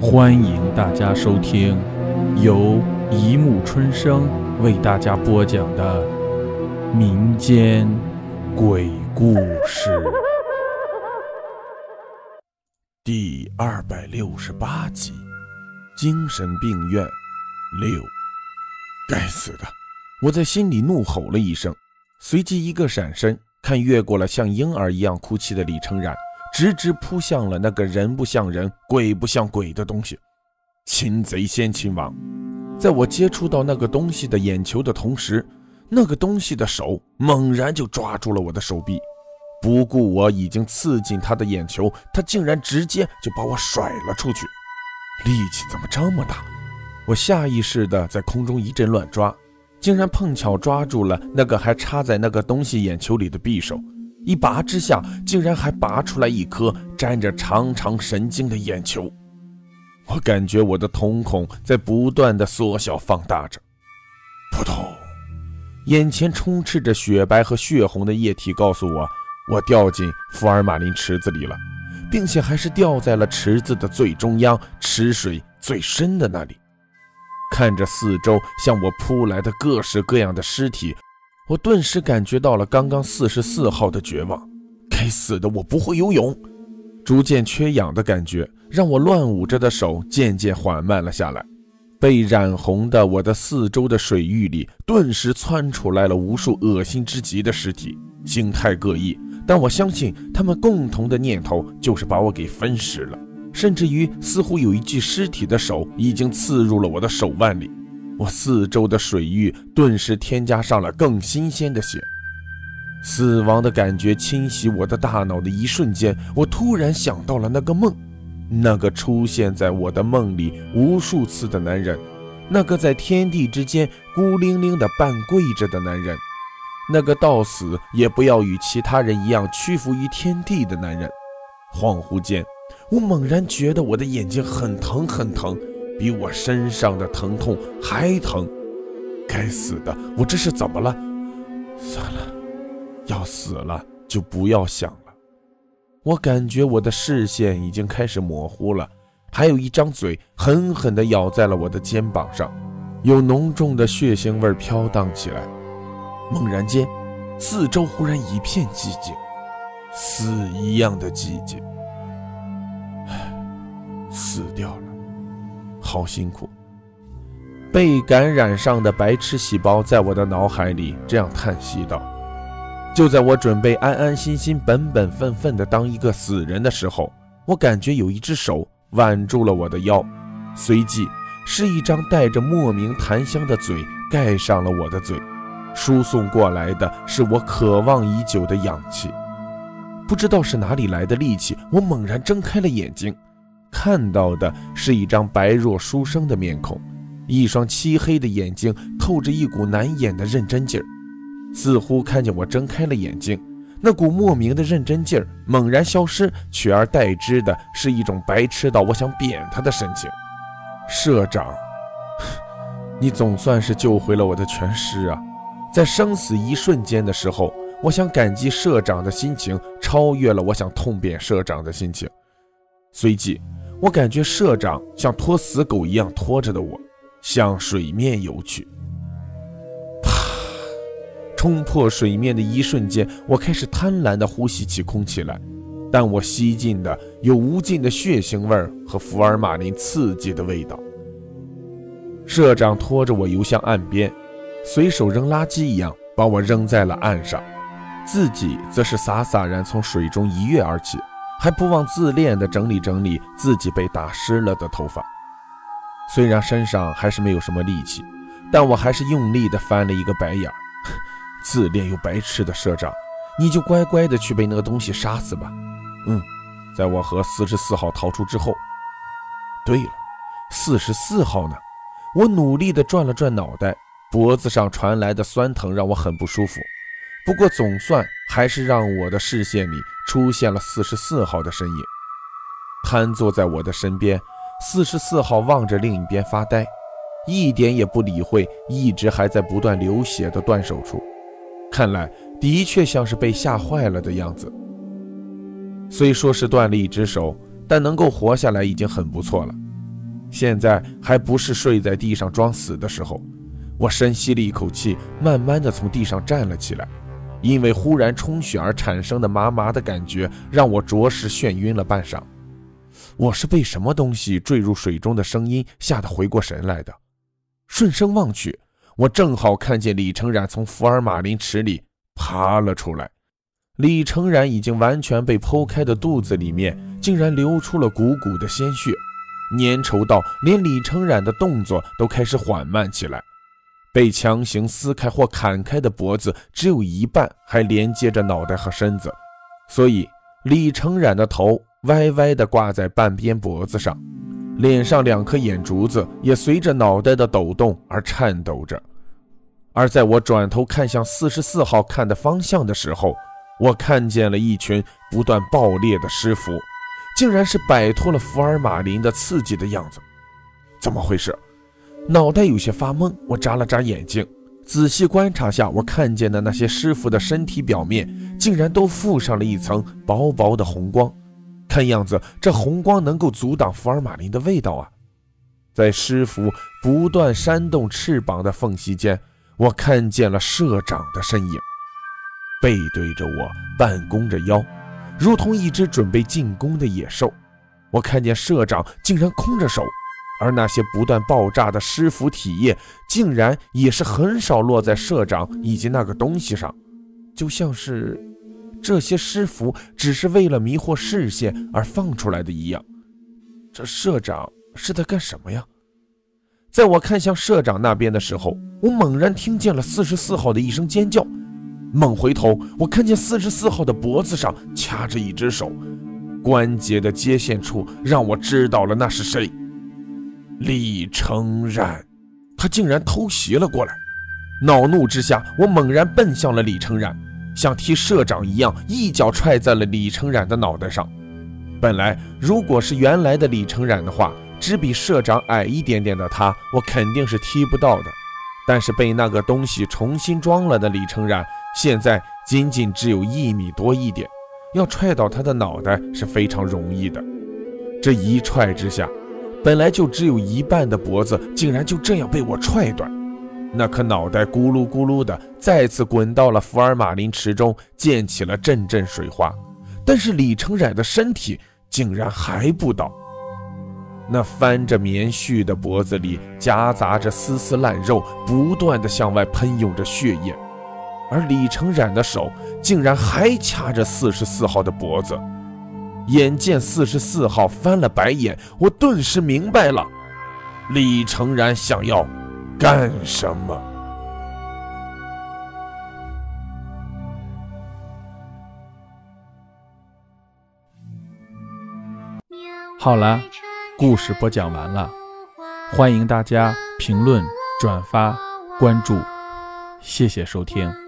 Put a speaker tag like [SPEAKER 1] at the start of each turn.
[SPEAKER 1] 欢迎大家收听由一木春生为大家播讲的民间鬼故事
[SPEAKER 2] 第二百六十八集《精神病院六》。该死的！我在心里怒吼了一声，随即一个闪身，看越过了像婴儿一样哭泣的李成然。直直扑向了那个人不像人、鬼不像鬼的东西。擒贼先擒王，在我接触到那个东西的眼球的同时，那个东西的手猛然就抓住了我的手臂，不顾我已经刺进他的眼球，他竟然直接就把我甩了出去。力气怎么这么大？我下意识的在空中一阵乱抓，竟然碰巧抓住了那个还插在那个东西眼球里的匕首。一拔之下，竟然还拔出来一颗沾着长长神经的眼球。我感觉我的瞳孔在不断的缩小放大着，扑通！眼前充斥着雪白和血红的液体，告诉我我掉进福尔马林池子里了，并且还是掉在了池子的最中央，池水最深的那里。看着四周向我扑来的各式各样的尸体。我顿时感觉到了刚刚四十四号的绝望。该死的，我不会游泳！逐渐缺氧的感觉让我乱舞着的手渐渐缓慢了下来。被染红的我的四周的水域里，顿时窜出来了无数恶心之极的尸体，形态各异。但我相信他们共同的念头就是把我给分尸了。甚至于，似乎有一具尸体的手已经刺入了我的手腕里。我四周的水域顿时添加上了更新鲜的血，死亡的感觉侵袭我的大脑的一瞬间，我突然想到了那个梦，那个出现在我的梦里无数次的男人，那个在天地之间孤零零的半跪着的男人，那个到死也不要与其他人一样屈服于天地的男人。恍惚间，我猛然觉得我的眼睛很疼很疼。比我身上的疼痛还疼！该死的，我这是怎么了？算了，要死了就不要想了。我感觉我的视线已经开始模糊了，还有一张嘴狠狠地咬在了我的肩膀上，有浓重的血腥味飘荡起来。猛然间，四周忽然一片寂静，死一样的寂静。唉，死掉了。好辛苦！被感染上的白痴细胞在我的脑海里这样叹息道。就在我准备安安心心、本本分分地当一个死人的时候，我感觉有一只手挽住了我的腰，随即是一张带着莫名檀香的嘴盖上了我的嘴，输送过来的是我渴望已久的氧气。不知道是哪里来的力气，我猛然睁开了眼睛。看到的是一张白若书生的面孔，一双漆黑的眼睛透着一股难掩的认真劲儿，似乎看见我睁开了眼睛，那股莫名的认真劲儿猛然消失，取而代之的是一种白痴到我想扁他的神情。社长，你总算是救回了我的全尸啊！在生死一瞬间的时候，我想感激社长的心情超越了我想痛扁社长的心情，随即。我感觉社长像拖死狗一样拖着的我，向水面游去。啪！冲破水面的一瞬间，我开始贪婪地呼吸起空气来，但我吸进的有无尽的血腥味和福尔马林刺激的味道。社长拖着我游向岸边，随手扔垃圾一样把我扔在了岸上，自己则是洒洒然从水中一跃而起。还不忘自恋地整理整理自己被打湿了的头发，虽然身上还是没有什么力气，但我还是用力地翻了一个白眼儿。自恋又白痴的社长，你就乖乖地去被那个东西杀死吧。嗯，在我和四十四号逃出之后。对了，四十四号呢？我努力地转了转脑袋，脖子上传来的酸疼让我很不舒服。不过总算还是让我的视线里。出现了四十四号的身影，瘫坐在我的身边。四十四号望着另一边发呆，一点也不理会一直还在不断流血的断手处，看来的确像是被吓坏了的样子。虽说是断了一只手，但能够活下来已经很不错了。现在还不是睡在地上装死的时候。我深吸了一口气，慢慢的从地上站了起来。因为忽然充血而产生的麻麻的感觉，让我着实眩晕了半晌。我是被什么东西坠入水中的声音吓得回过神来的。顺声望去，我正好看见李成染从福尔马林池里爬了出来。李成染已经完全被剖开的肚子里面，竟然流出了鼓鼓的鲜血，粘稠到连李成染的动作都开始缓慢起来。被强行撕开或砍开的脖子只有一半还连接着脑袋和身子，所以李成染的头歪歪地挂在半边脖子上，脸上两颗眼珠子也随着脑袋的抖动而颤抖着。而在我转头看向四十四号看的方向的时候，我看见了一群不断爆裂的尸符，竟然是摆脱了福尔马林的刺激的样子。怎么回事？脑袋有些发懵，我眨了眨眼睛，仔细观察下，我看见的那些尸符的身体表面竟然都附上了一层薄薄的红光，看样子这红光能够阻挡福尔马林的味道啊！在尸符不断扇动翅膀的缝隙间，我看见了社长的身影。背对着我，半弓着腰，如同一只准备进攻的野兽。我看见社长竟然空着手，而那些不断爆炸的尸符体液，竟然也是很少落在社长以及那个东西上，就像是这些尸符只是为了迷惑视线而放出来的一样。这社长是在干什么呀？在我看向社长那边的时候，我猛然听见了四十四号的一声尖叫。猛回头，我看见四十四号的脖子上掐着一只手，关节的接线处让我知道了那是谁。李承染，他竟然偷袭了过来！恼怒之下，我猛然奔向了李承染，像踢社长一样，一脚踹在了李承染的脑袋上。本来，如果是原来的李承染的话，只比社长矮一点点的他，我肯定是踢不到的。但是被那个东西重新装了的李承染。现在仅仅只有一米多一点，要踹倒他的脑袋是非常容易的。这一踹之下，本来就只有一半的脖子，竟然就这样被我踹断。那颗脑袋咕噜咕噜的再次滚到了福尔马林池中，溅起了阵阵水花。但是李成染的身体竟然还不倒，那翻着棉絮的脖子里夹杂着丝丝烂肉，不断的向外喷涌着血液。而李成染的手竟然还掐着四十四号的脖子，眼见四十四号翻了白眼，我顿时明白了，李成然想要干什么。
[SPEAKER 1] 好了，故事播讲完了，欢迎大家评论、转发、关注，谢谢收听。